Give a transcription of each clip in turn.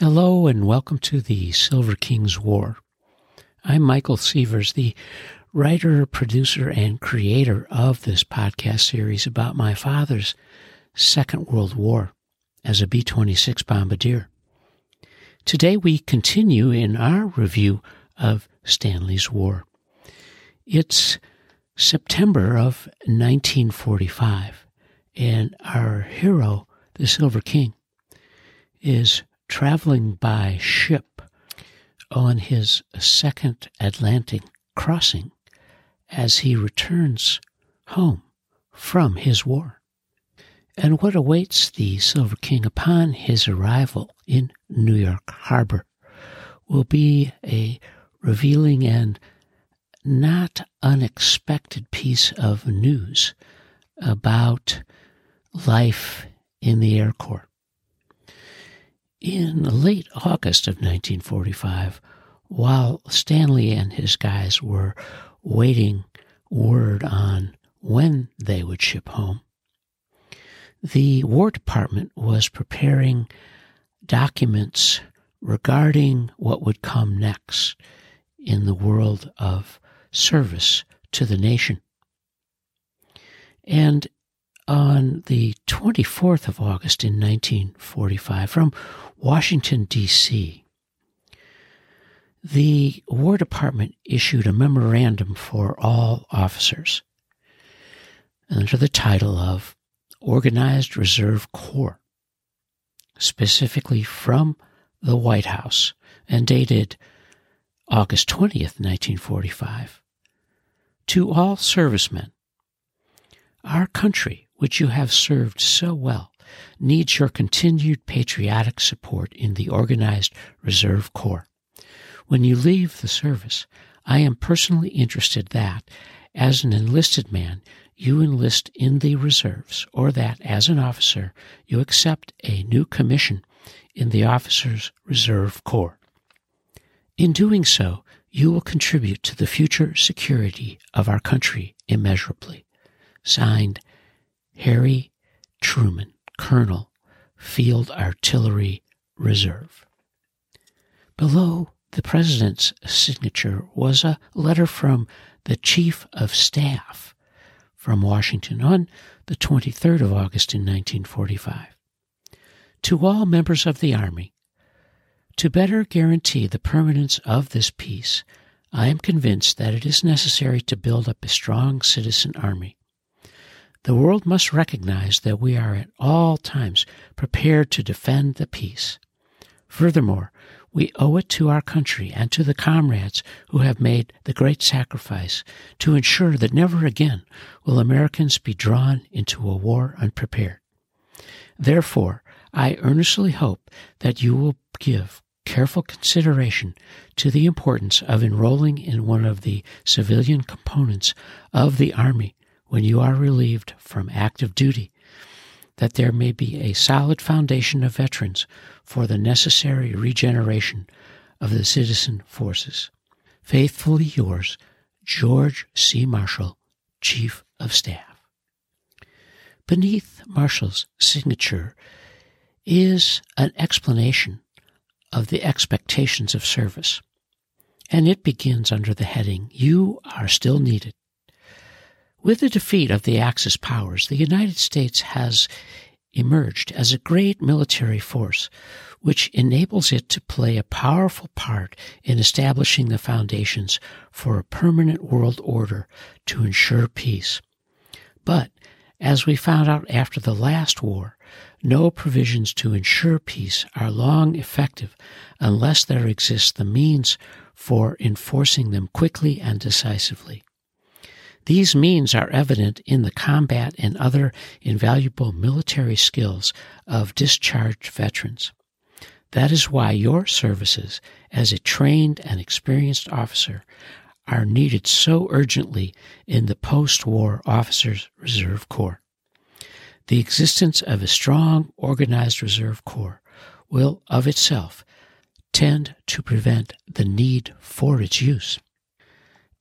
Hello and welcome to the Silver Kings War. I'm Michael Sievers, the writer, producer, and creator of this podcast series about my father's Second World War as a B 26 bombardier. Today we continue in our review of Stanley's War. It's September of 1945, and our hero, the Silver King, is traveling by ship on his second Atlantic crossing as he returns home from his war. And what awaits the Silver King upon his arrival in New York Harbor will be a revealing and not unexpected piece of news about life in the Air Corps. In late August of 1945, while Stanley and his guys were waiting word on when they would ship home, the War Department was preparing documents regarding what would come next in the world of service to the nation. And on the 24th of August in 1945, from Washington, D.C., the War Department issued a memorandum for all officers under the title of Organized Reserve Corps, specifically from the White House and dated August 20th, 1945. To all servicemen, our country, which you have served so well, needs your continued patriotic support in the organized Reserve Corps. When you leave the service, I am personally interested that, as an enlisted man, you enlist in the reserves, or that, as an officer, you accept a new commission in the Officers Reserve Corps. In doing so, you will contribute to the future security of our country immeasurably. Signed, Harry Truman. Colonel, Field Artillery Reserve. Below the President's signature was a letter from the Chief of Staff from Washington on the 23rd of August in 1945. To all members of the Army, to better guarantee the permanence of this peace, I am convinced that it is necessary to build up a strong citizen army the world must recognize that we are at all times prepared to defend the peace. Furthermore, we owe it to our country and to the comrades who have made the great sacrifice to ensure that never again will Americans be drawn into a war unprepared. Therefore, I earnestly hope that you will give careful consideration to the importance of enrolling in one of the civilian components of the Army when you are relieved from active duty, that there may be a solid foundation of veterans for the necessary regeneration of the citizen forces. Faithfully yours, George C. Marshall, Chief of Staff. Beneath Marshall's signature is an explanation of the expectations of service, and it begins under the heading, You are still needed. With the defeat of the Axis powers, the United States has emerged as a great military force, which enables it to play a powerful part in establishing the foundations for a permanent world order to ensure peace. But, as we found out after the last war, no provisions to ensure peace are long effective unless there exists the means for enforcing them quickly and decisively. These means are evident in the combat and other invaluable military skills of discharged veterans. That is why your services as a trained and experienced officer are needed so urgently in the post-war Officers Reserve Corps. The existence of a strong, organized Reserve Corps will of itself tend to prevent the need for its use.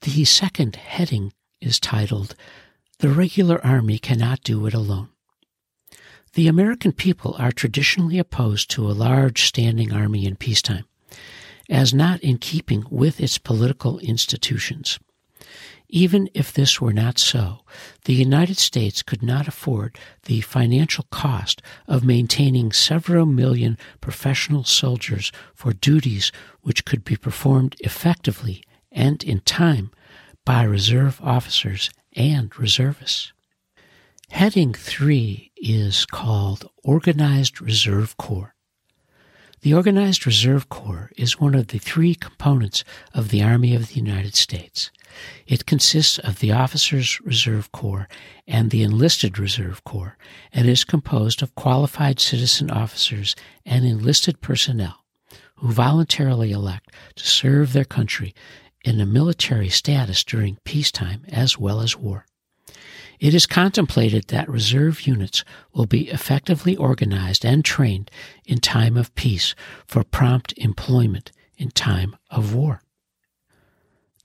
The second heading is titled The Regular Army Cannot Do It Alone. The American people are traditionally opposed to a large standing army in peacetime, as not in keeping with its political institutions. Even if this were not so, the United States could not afford the financial cost of maintaining several million professional soldiers for duties which could be performed effectively and in time by reserve officers and reservists. Heading 3 is called Organized Reserve Corps. The Organized Reserve Corps is one of the three components of the Army of the United States. It consists of the Officers Reserve Corps and the Enlisted Reserve Corps and is composed of qualified citizen officers and enlisted personnel who voluntarily elect to serve their country in a military status during peacetime as well as war. It is contemplated that reserve units will be effectively organized and trained in time of peace for prompt employment in time of war.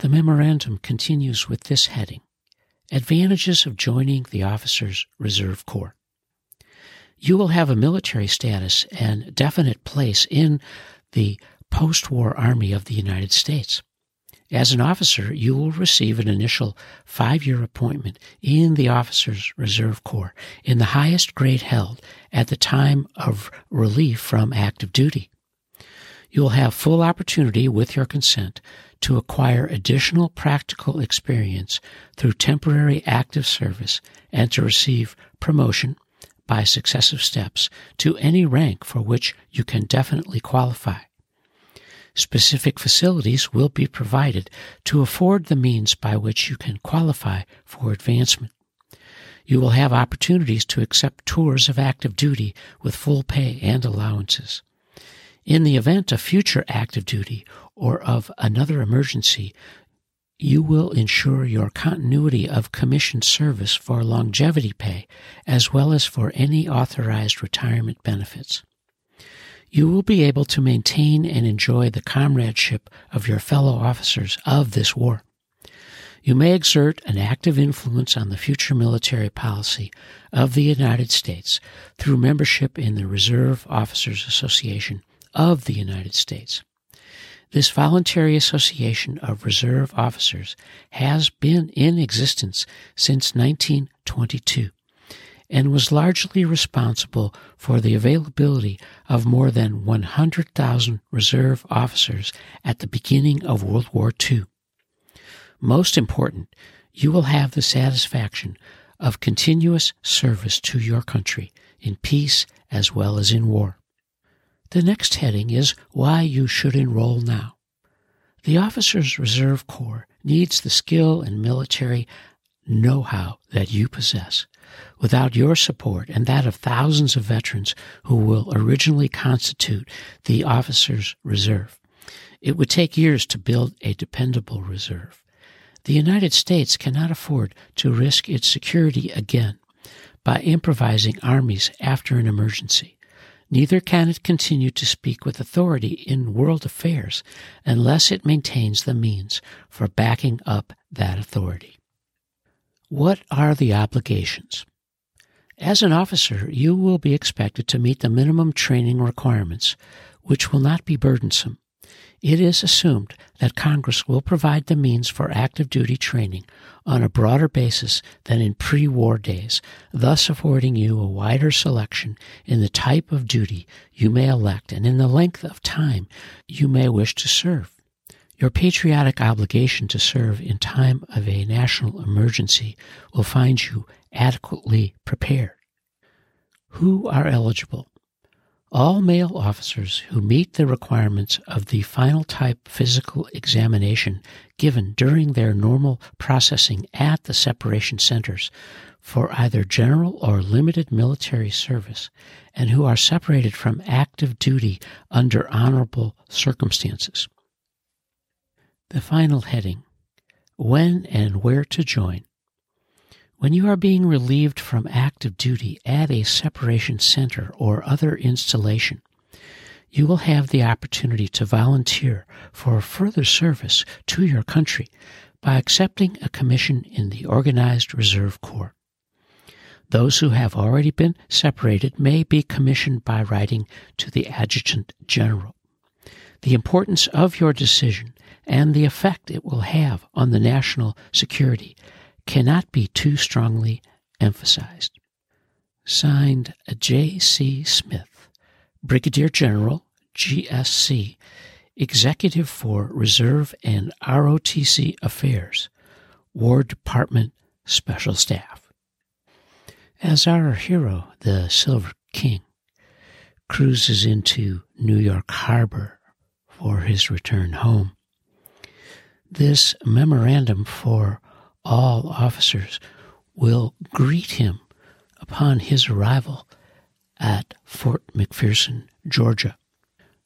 The memorandum continues with this heading Advantages of joining the Officers Reserve Corps. You will have a military status and definite place in the post war Army of the United States. As an officer, you will receive an initial five year appointment in the Officers Reserve Corps in the highest grade held at the time of relief from active duty. You will have full opportunity, with your consent, to acquire additional practical experience through temporary active service and to receive promotion by successive steps to any rank for which you can definitely qualify. Specific facilities will be provided to afford the means by which you can qualify for advancement. You will have opportunities to accept tours of active duty with full pay and allowances. In the event of future active duty or of another emergency, you will ensure your continuity of commissioned service for longevity pay as well as for any authorized retirement benefits. You will be able to maintain and enjoy the comradeship of your fellow officers of this war. You may exert an active influence on the future military policy of the United States through membership in the Reserve Officers Association of the United States. This voluntary association of reserve officers has been in existence since 1922 and was largely responsible for the availability of more than 100,000 reserve officers at the beginning of World War II. Most important, you will have the satisfaction of continuous service to your country in peace as well as in war. The next heading is Why You Should Enroll Now. The Officers Reserve Corps needs the skill and military know how that you possess. Without your support and that of thousands of veterans who will originally constitute the Officers Reserve, it would take years to build a dependable reserve. The United States cannot afford to risk its security again by improvising armies after an emergency. Neither can it continue to speak with authority in world affairs unless it maintains the means for backing up that authority. What are the obligations? As an officer, you will be expected to meet the minimum training requirements, which will not be burdensome it is assumed that Congress will provide the means for active duty training on a broader basis than in pre war days, thus affording you a wider selection in the type of duty you may elect and in the length of time you may wish to serve. Your patriotic obligation to serve in time of a national emergency will find you adequately prepared. Who are eligible? All male officers who meet the requirements of the final type physical examination given during their normal processing at the separation centers for either general or limited military service and who are separated from active duty under honorable circumstances. The final heading When and Where to Join when you are being relieved from active duty at a separation center or other installation, you will have the opportunity to volunteer for further service to your country by accepting a commission in the Organized Reserve Corps. Those who have already been separated may be commissioned by writing to the Adjutant General. The importance of your decision and the effect it will have on the national security cannot be too strongly emphasized. Signed J.C. Smith, Brigadier General, GSC, Executive for Reserve and ROTC Affairs, War Department Special Staff. As our hero, the Silver King, cruises into New York Harbor for his return home, this memorandum for all officers will greet him upon his arrival at Fort McPherson, Georgia,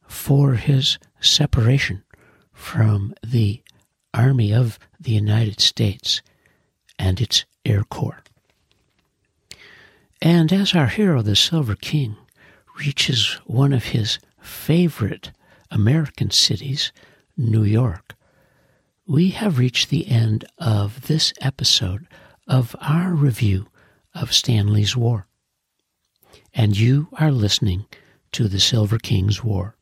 for his separation from the Army of the United States and its Air Corps. And as our hero, the Silver King, reaches one of his favorite American cities, New York, we have reached the end of this episode of our review of Stanley's War. And you are listening to the Silver King's War.